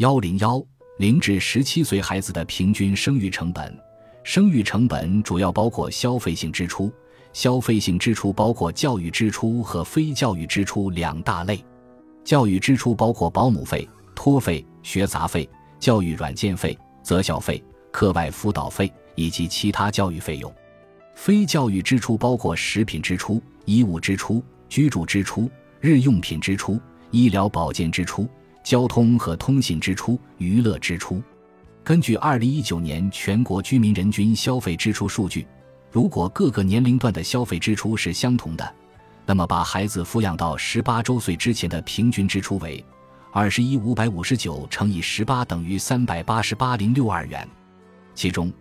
幺零幺零至十七岁孩子的平均生育成本，生育成本主要包括消费性支出，消费性支出包括教育支出和非教育支出两大类。教育支出包括保姆费、托费、学杂费、教育软件费、择校费、课外辅导费以及其他教育费用。非教育支出包括食品支出、衣物支出、居住支出、日用品支出、医疗保健支出。交通和通信支出、娱乐支出，根据二零一九年全国居民人均消费支出数据，如果各个年龄段的消费支出是相同的，那么把孩子抚养到十八周岁之前的平均支出为二十一五百五十九乘以十八等于三百八十八零六二元，其中，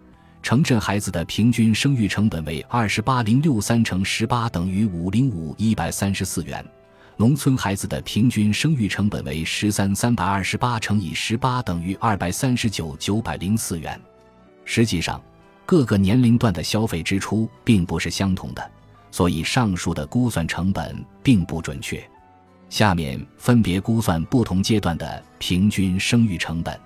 城镇孩子的平均生育成本为二十八零六三乘十八等于五零五一百三十四元。农村孩子的平均生育成本为十三三百二十八乘以十八等于二百三十九九百零四元。实际上，各个年龄段的消费支出并不是相同的，所以上述的估算成本并不准确。下面分别估算不同阶段的平均生育成本。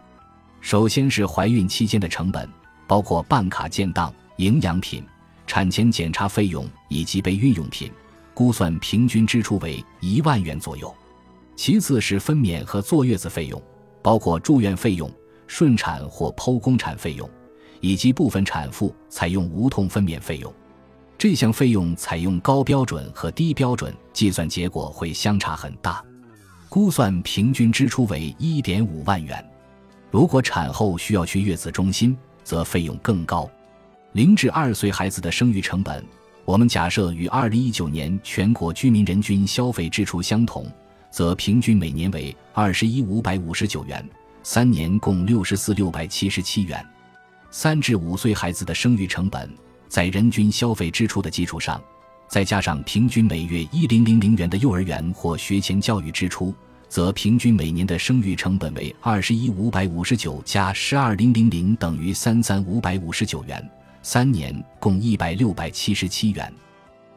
首先是怀孕期间的成本，包括办卡建档、营养品、产前检查费用以及备孕用品。估算平均支出为一万元左右，其次是分娩和坐月子费用，包括住院费用、顺产或剖宫产费用，以及部分产妇采用无痛分娩费用。这项费用采用高标准和低标准，计算结果会相差很大。估算平均支出为一点五万元。如果产后需要去月子中心，则费用更高。零至二岁孩子的生育成本。我们假设与二零一九年全国居民人均消费支出相同，则平均每年为二十一五百五十九元，三年共六十四六百七十七元。三至五岁孩子的生育成本，在人均消费支出的基础上，再加上平均每月一零零零元的幼儿园或学前教育支出，则平均每年的生育成本为二十一五百五十九加十二零零零等于三三五百五十九元。三年共一百六百七十七元，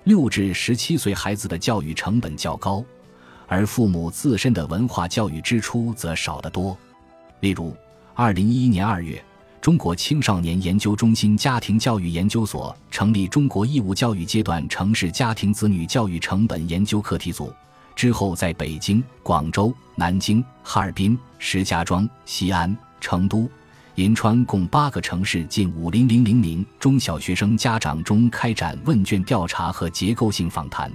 六至十七岁孩子的教育成本较高，而父母自身的文化教育支出则少得多。例如，二零一一年二月，中国青少年研究中心家庭教育研究所成立中国义务教育阶段城市家庭子女教育成本研究课题组，之后在北京、广州、南京、哈尔滨、石家庄、西安、成都。银川共八个城市近五零零零名中小学生家长中开展问卷调查和结构性访谈。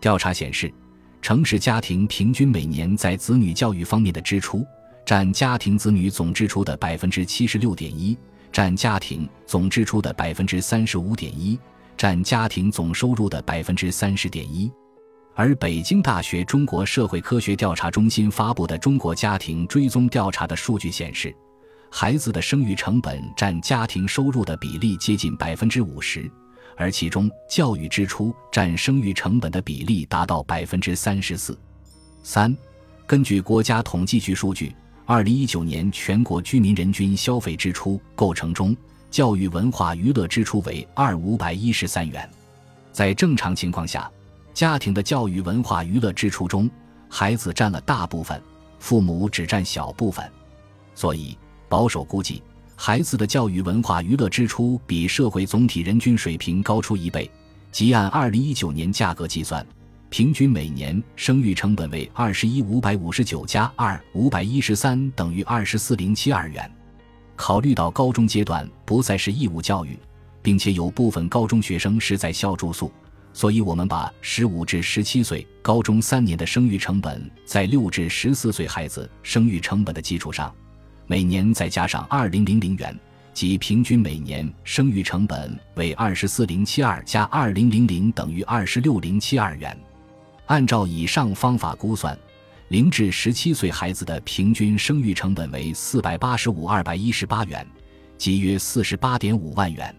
调查显示，城市家庭平均每年在子女教育方面的支出占家庭子女总支出的百分之七十六点一，占家庭总支出的百分之三十五点一，占家庭总收入的百分之三十点一。而北京大学中国社会科学调查中心发布的《中国家庭追踪调查》的数据显示。孩子的生育成本占家庭收入的比例接近百分之五十，而其中教育支出占生育成本的比例达到百分之三十四。三，根据国家统计局数据，二零一九年全国居民人均消费支出构成中，教育文化娱乐支出为二五百一十三元。在正常情况下，家庭的教育文化娱乐支出中，孩子占了大部分，父母只占小部分，所以。保守估计，孩子的教育文化娱乐支出比社会总体人均水平高出一倍。即按二零一九年价格计算，平均每年生育成本为二十一五百五十九加二五百一十三等于二十四零七二元。考虑到高中阶段不再是义务教育，并且有部分高中学生是在校住宿，所以我们把十五至十七岁高中三年的生育成本在六至十四岁孩子生育成本的基础上。每年再加上二零零零元，即平均每年生育成本为二十四零七二加二零零零等于二十六零七二元。按照以上方法估算，零至十七岁孩子的平均生育成本为四百八十五二百一十八元，即约四十八点五万元。